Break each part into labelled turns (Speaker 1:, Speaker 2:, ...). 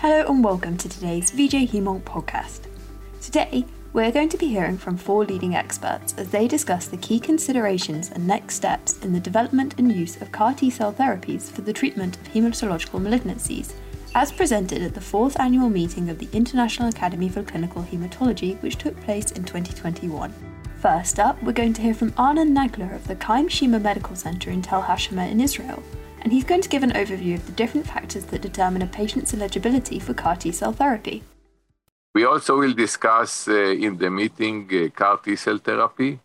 Speaker 1: Hello and welcome to today's VJ Hemonc podcast. Today, we're going to be hearing from four leading experts as they discuss the key considerations and next steps in the development and use of CAR T cell therapies for the treatment of hematological malignancies, as presented at the fourth annual meeting of the International Academy for Clinical Hematology, which took place in 2021. First up, we're going to hear from Arnon Nagler of the Chaim Sheba Medical Center in Tel Hashomer in Israel, and he's going to give an overview of the different factors that determine a patient's eligibility for CAR T cell therapy.
Speaker 2: We also will discuss uh, in the meeting uh, CAR T cell therapy,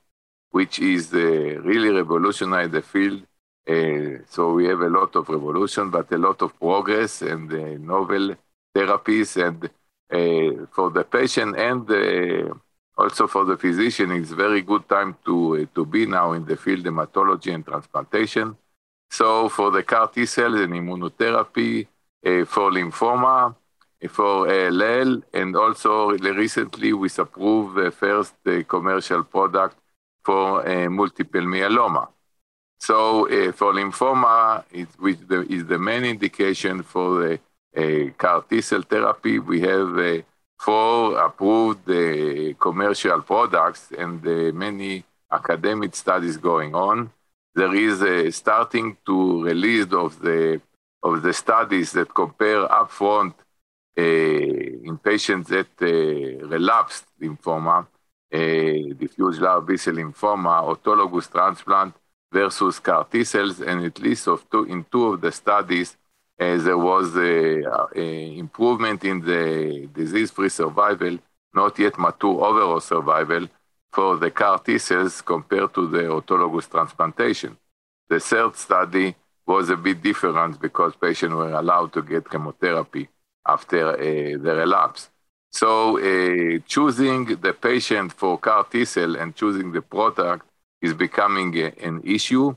Speaker 2: which is uh, really revolutionized the field. Uh, so we have a lot of revolution, but a lot of progress and uh, novel therapies. And uh, for the patient and also for the physician, it's very good time to, to be now in the field of hematology and transplantation so for the CAR T cells and immunotherapy, uh, for lymphoma, uh, for ALL, and also recently we approved the first uh, commercial product for uh, multiple myeloma. So uh, for lymphoma, it, which the, is the main indication for the uh, CAR T cell therapy, we have four approved commercial products and many academic studies going on there is a starting to release of the of the studies that compare upfront uh, in patients that uh, relapsed lymphoma, uh, diffuse large B-cell lymphoma, autologous transplant versus CAR T cells, and at least of two, in two of the studies, uh, there was a, a improvement in the disease-free survival, not yet mature overall survival, for the CAR T cells compared to the autologous transplantation. The third study was a bit different because patients were allowed to get chemotherapy after uh, the relapse. So uh, choosing the patient for CAR T cell and choosing the product is becoming a, an issue.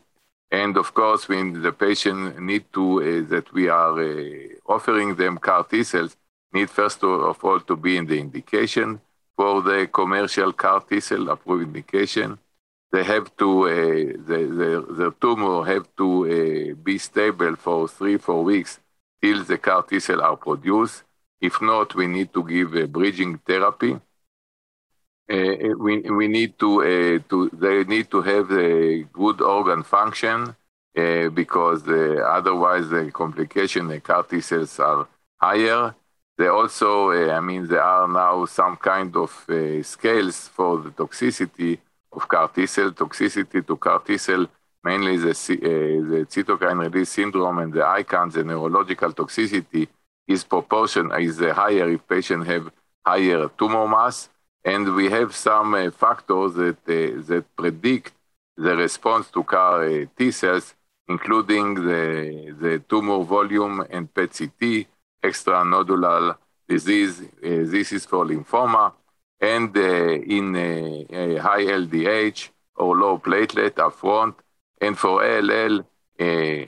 Speaker 2: And of course, when the patient need to, uh, that we are uh, offering them CAR T cells, need first of all to be in the indication for the commercial CAR T cell approved indication. They have to, uh, the, the, the tumor have to uh, be stable for three, four weeks till the CAR T cell are produced. If not, we need to give a bridging therapy. Uh, we, we need to, uh, to, they need to have a good organ function uh, because uh, otherwise the complication, the CAR T cells are higher. They also, uh, I mean, there are now some kind of uh, scales for the toxicity of CAR T cell. Toxicity to CAR T cell, mainly the, uh, the cytokine release syndrome and the ICANS, the neurological toxicity, is proportion is higher if patients have higher tumor mass. And we have some factors that, that predict the response to CAR T cells, including the, the tumor volume and PET-CT, extranodular disease. Uh, this is called lymphoma. And uh, in uh, high LDH or low platelet upfront. And for ALL,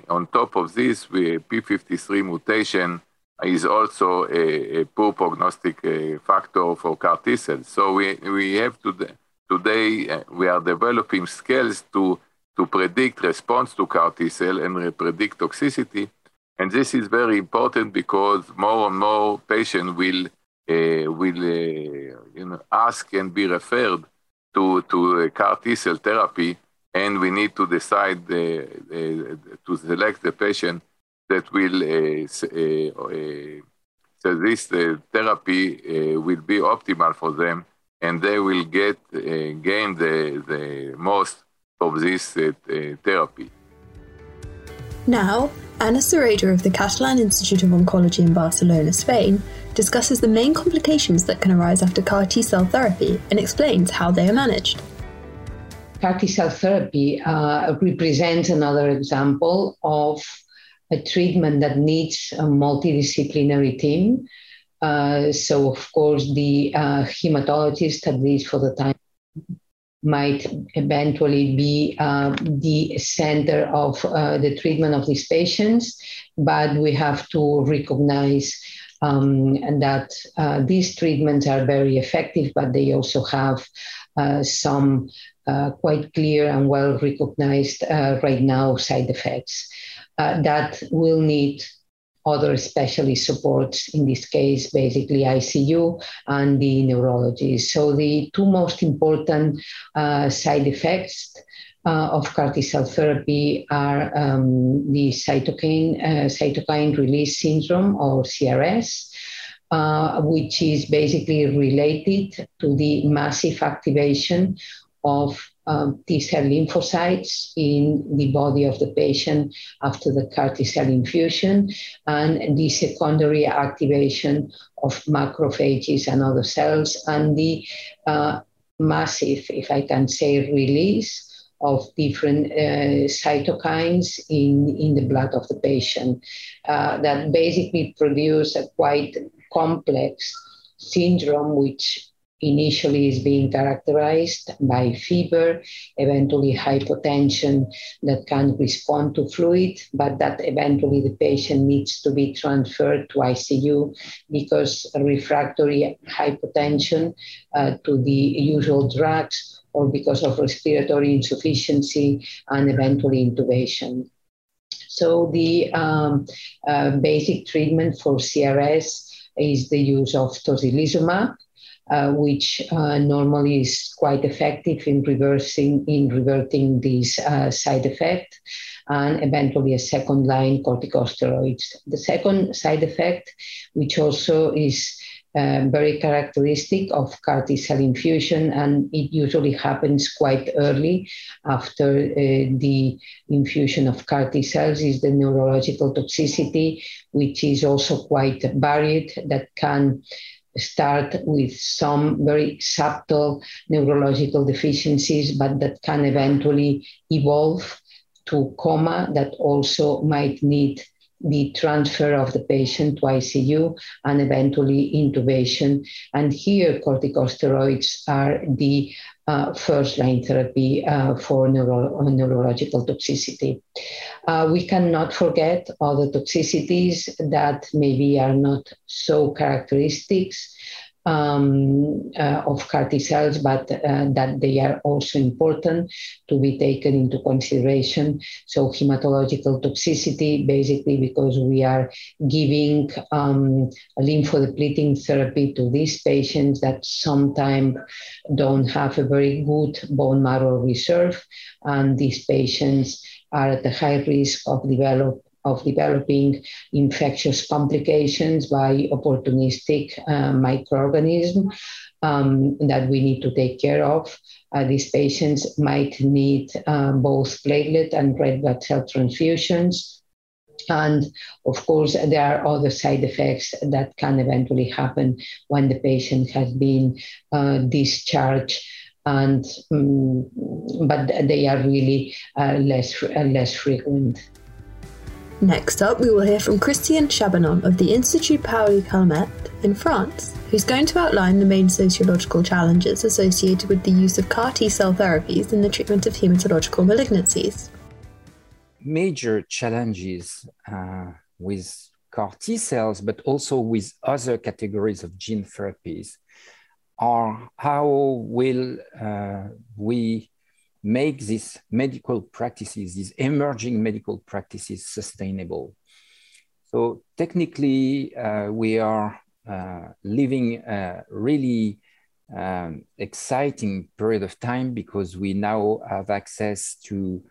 Speaker 2: on top of this, we, P53 mutation is also a, a poor prognostic uh, factor for CAR T cells. So we, we have to, today, uh, we are developing scales to, to predict response to CAR T cell and predict toxicity. And this is very important because more and more patients will uh, will uh, you know ask and be referred to to CAR T cell therapy, and we need to decide uh, uh to select the patient that will uh, so uh, this therapy will be optimal for them, and they will get gain the the most of this therapy.
Speaker 1: Now, Anna Sureda of the Catalan Institute of Oncology in Barcelona, Spain, discusses the main complications that can arise after CAR T cell therapy and explains how they are managed.
Speaker 3: CAR T cell therapy uh, represents another example of a treatment that needs a multidisciplinary team. Uh, so, of course, the uh, hematologist, at least for the time might eventually be uh, the center of uh, the treatment of these patients, but we have to recognize um, that uh, these treatments are very effective, but they also have uh, some uh, quite clear and well recognized uh, right now side effects that will need other specialist supports, in this case, basically ICU and the neurology. So the two most important uh, side effects uh, of CAR T cell therapy are um, the cytokine, uh, cytokine release syndrome or CRS. Uh, which is basically related to the massive activation of um, T cell lymphocytes in the body of the patient after the CAR T cell infusion, and the secondary activation of macrophages and other cells, and the uh, massive, if I can say, release of different uh, cytokines in, in the blood of the patient uh, that basically produce a quite complex syndrome which initially is being characterized by fever, eventually hypotension that can respond to fluid, but that eventually the patient needs to be transferred to ICU because refractory hypotension uh, to the usual drugs or because of respiratory insufficiency and eventually intubation. So the um, uh, basic treatment for CRS is the use of tocilizumab, uh, which uh, normally is quite effective in reversing in reverting these uh, side effect and eventually a second line corticosteroids. The second side effect, which also is uh, very characteristic of CAR T cell infusion, and it usually happens quite early after uh, the infusion of CAR T cells, is the neurological toxicity, which is also quite varied, that can start with some very subtle neurological deficiencies, but that can eventually evolve to coma that also might need the transfer of the patient to ICU and eventually intubation. And here, corticosteroids are the uh, first line therapy uh, for neuro- neurological toxicity. Uh, we cannot forget other toxicities that maybe are not so characteristics um, uh, of CAR T cells, but uh, that they are also important to be taken into consideration. So, hematological toxicity, basically, because we are giving um, lymphodepleting therapy to these patients that sometimes don't have a very good bone marrow reserve, and these patients are at a high risk of develop of developing infectious complications by opportunistic uh, microorganisms um, that we need to take care of. Uh, these patients might need uh, both platelet and red blood cell transfusions. And of course, there are other side effects that can eventually happen when the patient has been uh, discharged and um, but they are really uh, less uh, less frequent.
Speaker 1: Next up, we will hear from Christian Chabanon of the Institut Paoli Calmettes in France, who's going to outline the main sociological challenges associated with the use of CAR T cell therapies in the treatment of hematological malignancies.
Speaker 4: Major challenges uh, with CAR T cells, but also with other categories of gene therapies, are how will uh, we make these medical practices, these emerging medical practices sustainable. So technically, uh, we are uh, living a really um, exciting period of time because we now have access to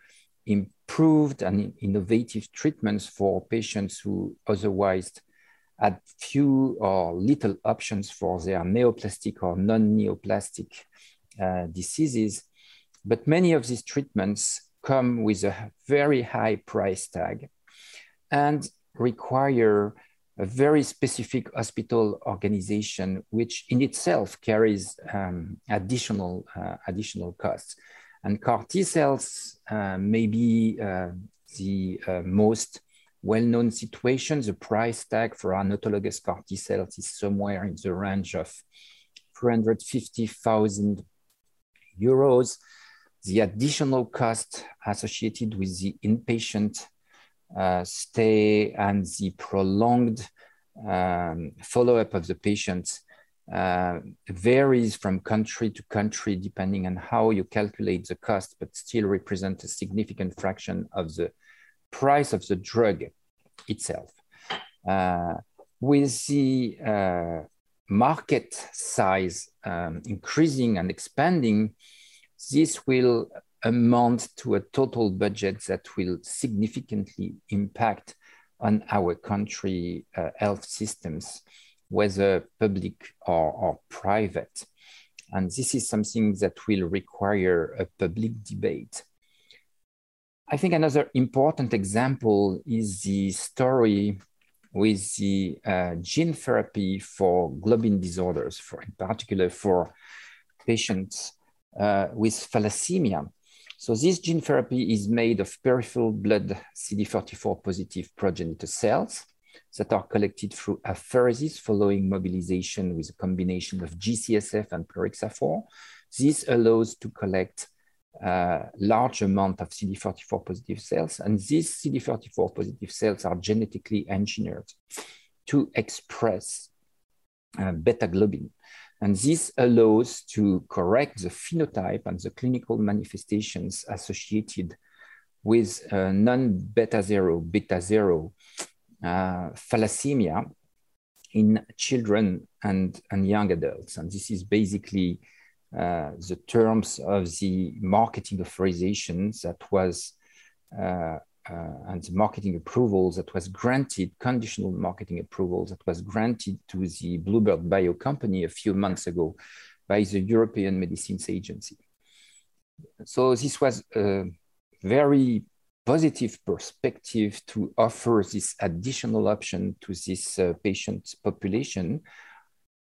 Speaker 4: improved and innovative treatments for patients who otherwise had few or little options for their neoplastic or non-neoplastic uh, diseases. But many of these treatments come with a very high price tag and require a very specific hospital organization, which in itself carries um, additional, uh, additional costs. And CAR T cells uh, may be uh, the uh, most well-known situation. The price tag for an autologous CAR T cells is somewhere in the range of 350,000 euros the additional cost associated with the inpatient uh, stay and the prolonged um, follow-up of the patients uh, varies from country to country depending on how you calculate the cost, but still represent a significant fraction of the price of the drug itself. Uh, with the uh, market size um, increasing and expanding, this will amount to a total budget that will significantly impact on our country uh, health systems, whether public or, or private. And this is something that will require a public debate. I think another important example is the story with the uh, gene therapy for globin disorders, for in particular for patients with thalassemia. So this gene therapy is made of peripheral blood CD34 positive progenitor cells that are collected through apheresis following mobilization with a combination of GCSF and plerixafor. This allows to collect uh, large amount of CD34 positive cells. And these CD34 positive cells are genetically engineered to express uh, beta globin. And this allows to correct the phenotype and the clinical manifestations associated with uh, non-beta zero, beta zero uh, thalassemia in children and, and young adults. And this is basically uh, the terms of the marketing authorization that was uh, and the marketing approvals that was granted, conditional marketing approvals that was granted to the Bluebird Bio company a few months ago by the European Medicines Agency. So this was a very positive perspective to offer this additional option to this uh, patient population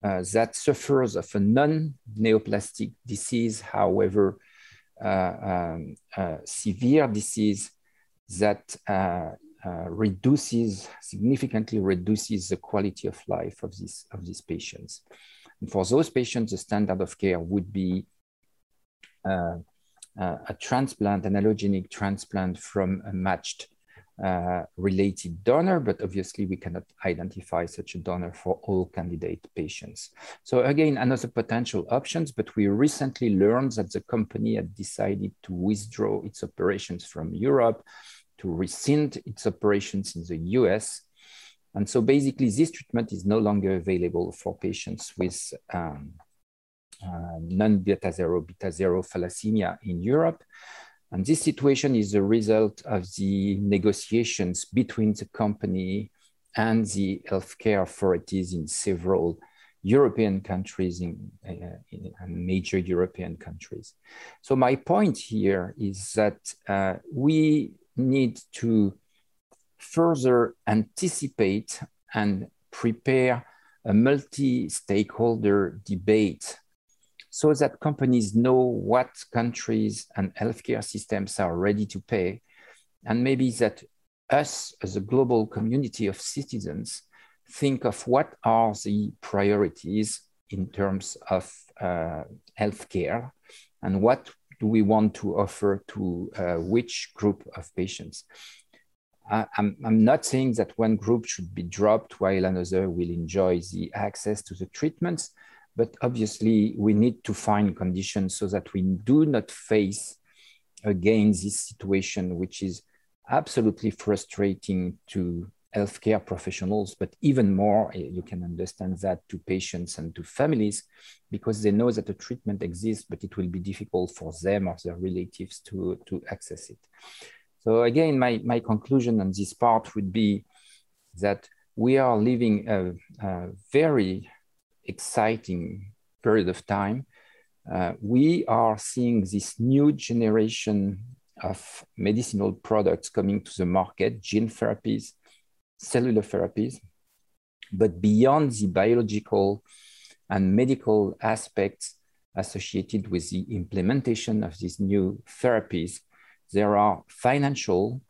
Speaker 4: uh, that suffers of a non-neoplastic disease, however, uh, um, uh, severe disease that uh, uh, reduces, significantly reduces the quality of life of, this, of these patients. And for those patients, the standard of care would be uh, a transplant, an allogenic transplant from a matched uh, related donor, but obviously we cannot identify such a donor for all candidate patients. So again, another potential options, but we recently learned that the company had decided to withdraw its operations from Europe, to rescind its operations in the US. And so basically this treatment is no longer available for patients with um, uh, non-beta zero, beta zero thalassemia in Europe. And this situation is a result of the negotiations between the company and the healthcare authorities in several European countries, in, uh, in, major European countries. So my point here is that uh, we need to further anticipate and prepare a multi-stakeholder debate so that companies know what countries and healthcare systems are ready to pay. And maybe that us as a global community of citizens think of what are the priorities in terms of uh, healthcare and what do we want to offer to uh, which group of patients. I'm, I'm not saying that one group should be dropped while another will enjoy the access to the treatments, but obviously, we need to find conditions so that we do not face again this situation, which is absolutely frustrating to healthcare professionals, but even more, eh, you can understand that to patients and to families because they know that a treatment exists, but it will be difficult for them or their relatives to, to access it. So again, my, my conclusion on this part would be that we are living a, a very exciting period of time, uh, we are seeing this new generation of medicinal products coming to the market, gene therapies, cellular therapies, but beyond the biological and medical aspects associated with the implementation of these new therapies, there are financial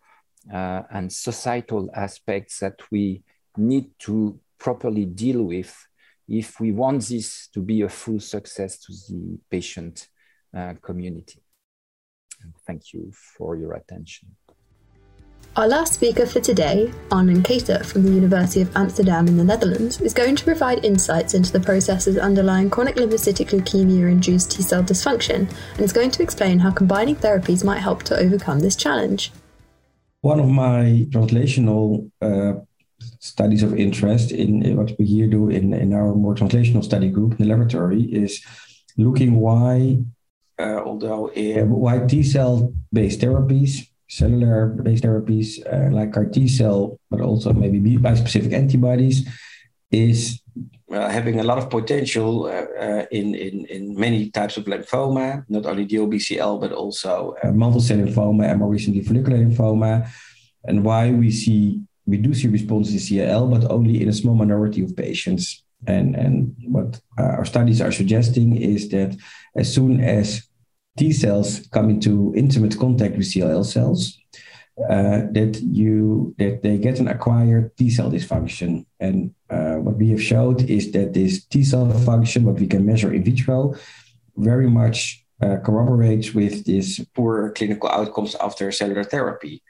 Speaker 4: uh, and societal aspects that we need to properly deal with if we want this to be a full success to the patient uh, community. And thank you for your attention.
Speaker 1: Our last speaker for today, Arnon Kater from the University of Amsterdam in the Netherlands, is going to provide insights into the processes underlying chronic lymphocytic leukemia induced T cell dysfunction and is going to explain how combining therapies might help to overcome this challenge.
Speaker 5: One of my translational uh, studies of interest in, in what we here do in, in our more translational study group in the laboratory is looking why, uh, although uh, why T cell based therapies, cellular based therapies uh, like CAR T cell, but also maybe bispecific antibodies, is uh, having a lot of potential uh, uh, in, in, in many types of lymphoma, not only DLBCL, but also uh, mantle cell lymphoma and more recently follicular lymphoma. And why we see we do see responses in CLL, but only in a small minority of patients. And, and what our studies are suggesting is that as soon as T cells come into intimate contact with CLL cells, uh, that you that they get an acquired T cell dysfunction. And uh, what we have showed is that this T cell function, what we can measure in vitro, very much uh, corroborates with this poor clinical outcomes after cellular therapy.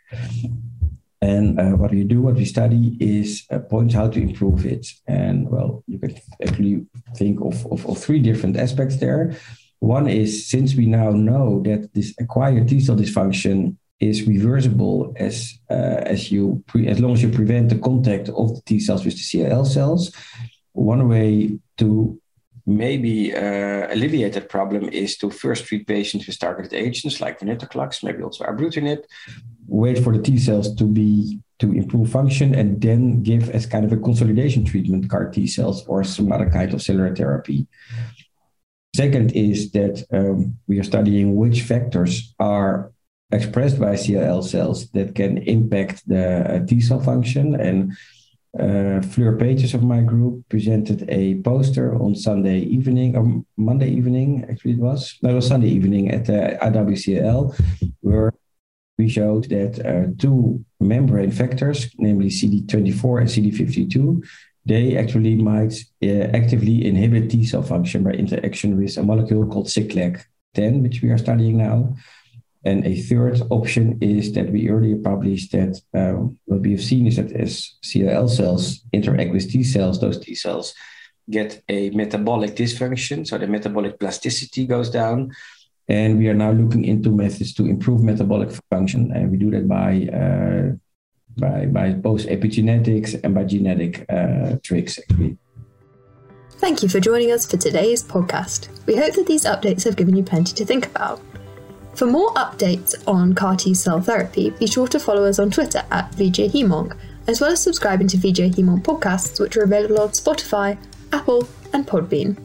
Speaker 5: And uh, what we do, what we study is uh, points how to improve it. And well, you can actually think of, of, of, three different aspects there. One is since we now know that this acquired T cell dysfunction is reversible as uh, as you pre- as long as you prevent the contact of the T cells with the CLL cells. One way to maybe uh, alleviate that problem is to first treat patients with targeted agents like venetoclax, maybe also ibrutinib, wait for the T cells to be to improve function, and then give as kind of a consolidation treatment CAR T cells or some other kind of cellular therapy. Second is that um, we are studying which factors are expressed by CLL cells that can impact the uh, T cell function. And uh, Fleur Peters of my group presented a poster on Sunday evening or Monday evening, actually it was. No, it was Sunday evening at the iwCLL, where we showed that uh, two membrane factors, namely CD24 and CD52, they actually might uh, actively inhibit T cell function by interaction with a molecule called Siglec-10, which we are studying now. And a third option is that we earlier published that um, what we have seen is that as CLL cells interact with T cells, those T cells get a metabolic dysfunction. So the metabolic plasticity goes down. And we are now looking into methods to improve metabolic function. And we do that by, uh, by, by both epigenetics and by genetic uh, tricks, actually.
Speaker 1: Thank you for joining us for today's podcast. We hope that these updates have given you plenty to think about. For more updates on CAR T cell therapy, be sure to follow us on Twitter at VJ as well as subscribing to VJ podcasts, which are available on Spotify, Apple, and Podbean.